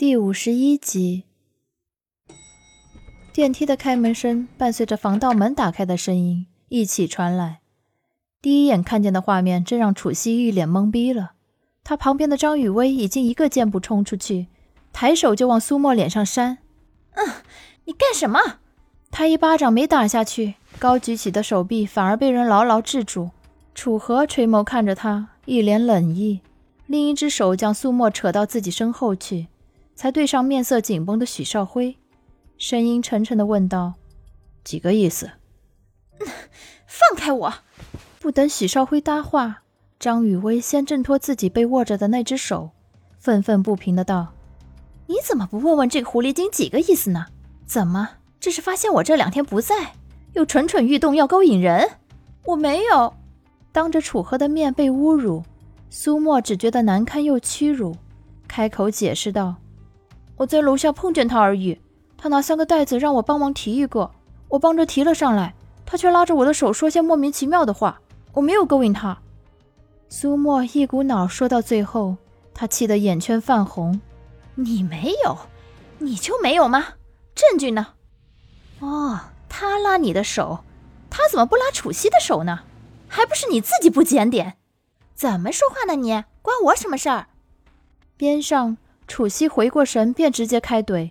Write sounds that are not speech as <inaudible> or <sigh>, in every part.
第五十一集，电梯的开门声伴随着防盗门打开的声音一起传来。第一眼看见的画面，真让楚西一脸懵逼了。他旁边的张雨薇已经一个箭步冲出去，抬手就往苏沫脸上扇。嗯，你干什么？他一巴掌没打下去，高举起的手臂反而被人牢牢制住。楚河垂眸看着他，一脸冷意，另一只手将苏沫扯到自己身后去。才对上面色紧绷的许少辉，声音沉沉的问道：“几个意思？” <laughs> 放开我！不等许少辉搭话，张雨薇先挣脱自己被握着的那只手，愤愤不平的道：“你怎么不问问这个狐狸精几个意思呢？怎么，这是发现我这两天不在，又蠢蠢欲动要勾引人？我没有。”当着楚河的面被侮辱，苏沫只觉得难堪又屈辱，开口解释道。我在楼下碰见他而已，他拿三个袋子让我帮忙提一个，我帮着提了上来，他却拉着我的手说些莫名其妙的话，我没有勾引他。苏沫一股脑说到最后，他气得眼圈泛红。你没有，你就没有吗？证据呢？哦，他拉你的手，他怎么不拉楚西的手呢？还不是你自己不检点？怎么说话呢？你关我什么事儿？边上。楚西回过神，便直接开怼。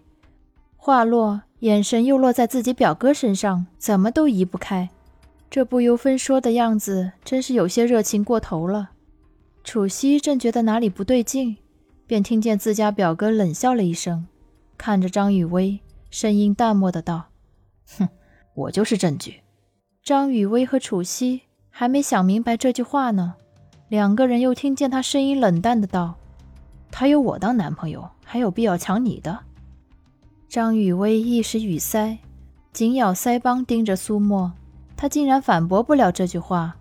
话落，眼神又落在自己表哥身上，怎么都移不开。这不由分说的样子，真是有些热情过头了。楚西正觉得哪里不对劲，便听见自家表哥冷笑了一声，看着张雨薇，声音淡漠的道：“哼，我就是证据。”张雨薇和楚西还没想明白这句话呢，两个人又听见他声音冷淡的道。他有我当男朋友，还有必要抢你的？张雨薇一时语塞，紧咬腮帮，盯着苏沫。他竟然反驳不了这句话。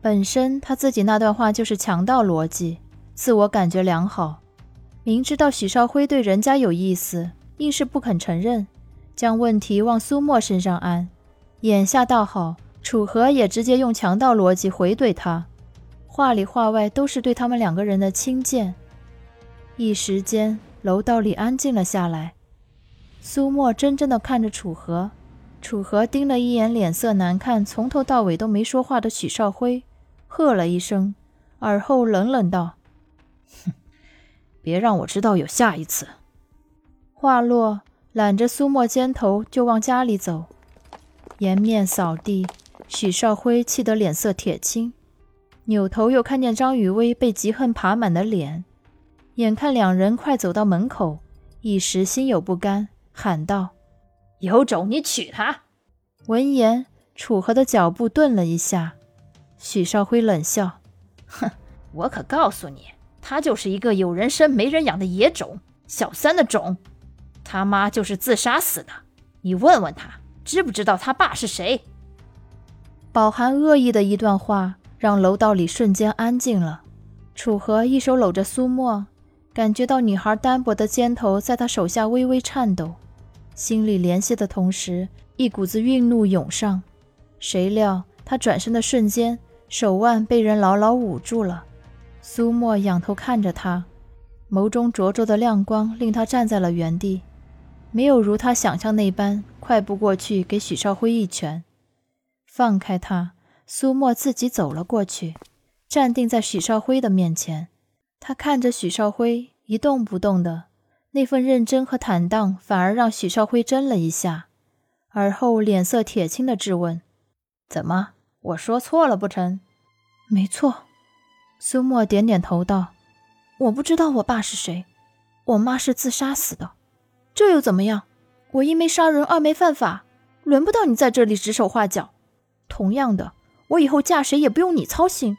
本身他自己那段话就是强盗逻辑，自我感觉良好。明知道许少辉对人家有意思，硬是不肯承认，将问题往苏沫身上安。眼下倒好，楚河也直接用强盗逻辑回怼他，话里话外都是对他们两个人的轻贱。一时间，楼道里安静了下来。苏沫怔怔地看着楚河，楚河盯了一眼脸色难看、从头到尾都没说话的许少辉，喝了一声，而后冷冷道：“哼，<laughs> 别让我知道有下一次。”话落，揽着苏沫肩头就往家里走。颜面扫地，许少辉气得脸色铁青，扭头又看见张雨薇被嫉恨爬满的脸。眼看两人快走到门口，一时心有不甘，喊道：“有种你娶她！”闻言，楚河的脚步顿了一下。许少辉冷笑：“哼，我可告诉你，他就是一个有人生没人养的野种，小三的种。他妈就是自杀死的。你问问他，知不知道他爸是谁？”饱含恶意的一段话，让楼道里瞬间安静了。楚河一手搂着苏沫。感觉到女孩单薄的肩头在他手下微微颤抖，心里怜惜的同时，一股子愠怒涌上。谁料他转身的瞬间，手腕被人牢牢捂住了。苏沫仰头看着他，眸中灼灼的亮光令他站在了原地，没有如他想象那般快步过去给许少辉一拳。放开他，苏沫自己走了过去，站定在许少辉的面前。他看着许少辉一动不动的，那份认真和坦荡反而让许少辉怔了一下，而后脸色铁青的质问：“怎么，我说错了不成？”“没错。”苏沫点点头道：“我不知道我爸是谁，我妈是自杀死的，这又怎么样？我一没杀人，二没犯法，轮不到你在这里指手画脚。同样的，我以后嫁谁也不用你操心。”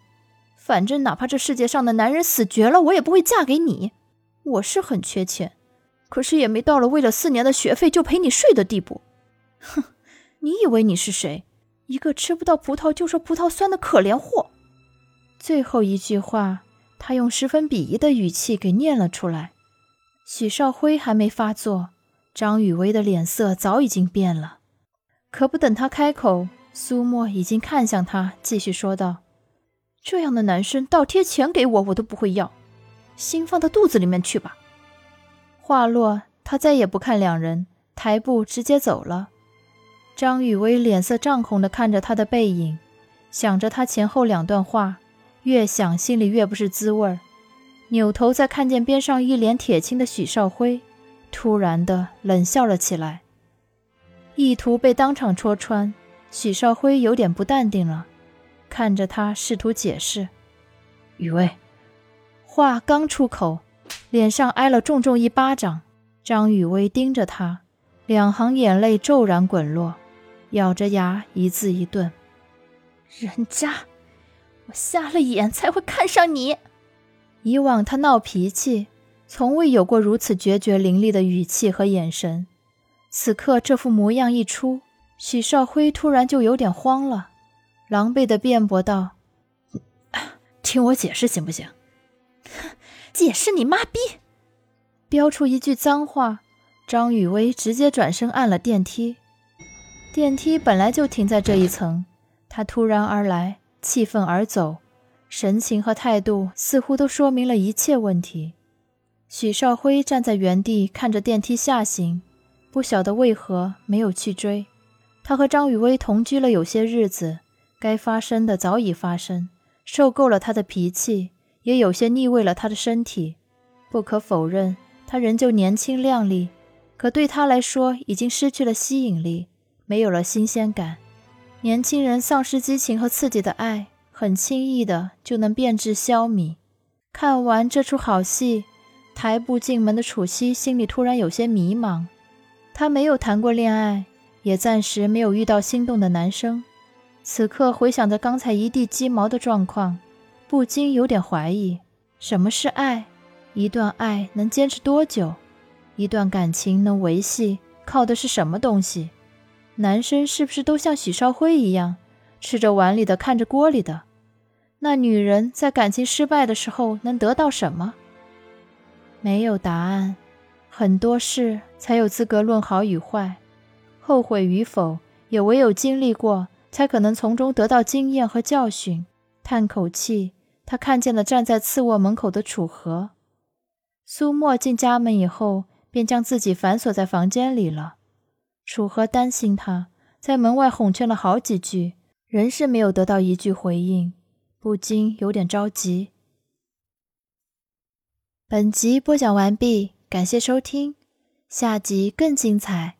反正哪怕这世界上的男人死绝了，我也不会嫁给你。我是很缺钱，可是也没到了为了四年的学费就陪你睡的地步。哼，你以为你是谁？一个吃不到葡萄就说葡萄酸的可怜货。最后一句话，他用十分鄙夷的语气给念了出来。许少辉还没发作，张雨薇的脸色早已经变了。可不等他开口，苏沫已经看向他，继续说道。这样的男生倒贴钱给我，我都不会要，心放到肚子里面去吧。话落，他再也不看两人，抬步直接走了。张雨薇脸色涨红的看着他的背影，想着他前后两段话，越想心里越不是滋味儿。扭头再看见边上一脸铁青的许少辉，突然的冷笑了起来。意图被当场戳穿，许少辉有点不淡定了，看着他试图解释。雨薇，话刚出口，脸上挨了重重一巴掌。张雨薇盯着他，两行眼泪骤然滚落，咬着牙一字一顿：“人渣，我瞎了眼才会看上你。”以往他闹脾气，从未有过如此决绝凌厉的语气和眼神。此刻这副模样一出，许少辉突然就有点慌了，狼狈的辩驳道。听我解释行不行？解释你妈逼！飙出一句脏话，张雨薇直接转身按了电梯。电梯本来就停在这一层，他突然而来，气愤而走，神情和态度似乎都说明了一切问题。许少辉站在原地看着电梯下行，不晓得为何没有去追。他和张雨薇同居了有些日子，该发生的早已发生。受够了他的脾气，也有些腻味了他的身体。不可否认，他仍旧年轻靓丽，可对他来说已经失去了吸引力，没有了新鲜感。年轻人丧失激情和刺激的爱，很轻易的就能变质消弭。看完这出好戏，抬步进门的楚西心里突然有些迷茫。他没有谈过恋爱，也暂时没有遇到心动的男生。此刻回想着刚才一地鸡毛的状况，不禁有点怀疑：什么是爱？一段爱能坚持多久？一段感情能维系，靠的是什么东西？男生是不是都像许少辉一样，吃着碗里的看着锅里的？那女人在感情失败的时候能得到什么？没有答案，很多事才有资格论好与坏，后悔与否，也唯有经历过。才可能从中得到经验和教训。叹口气，他看见了站在次卧门口的楚河。苏沫进家门以后，便将自己反锁在房间里了。楚河担心他，在门外哄劝了好几句，仍是没有得到一句回应，不禁有点着急。本集播讲完毕，感谢收听，下集更精彩。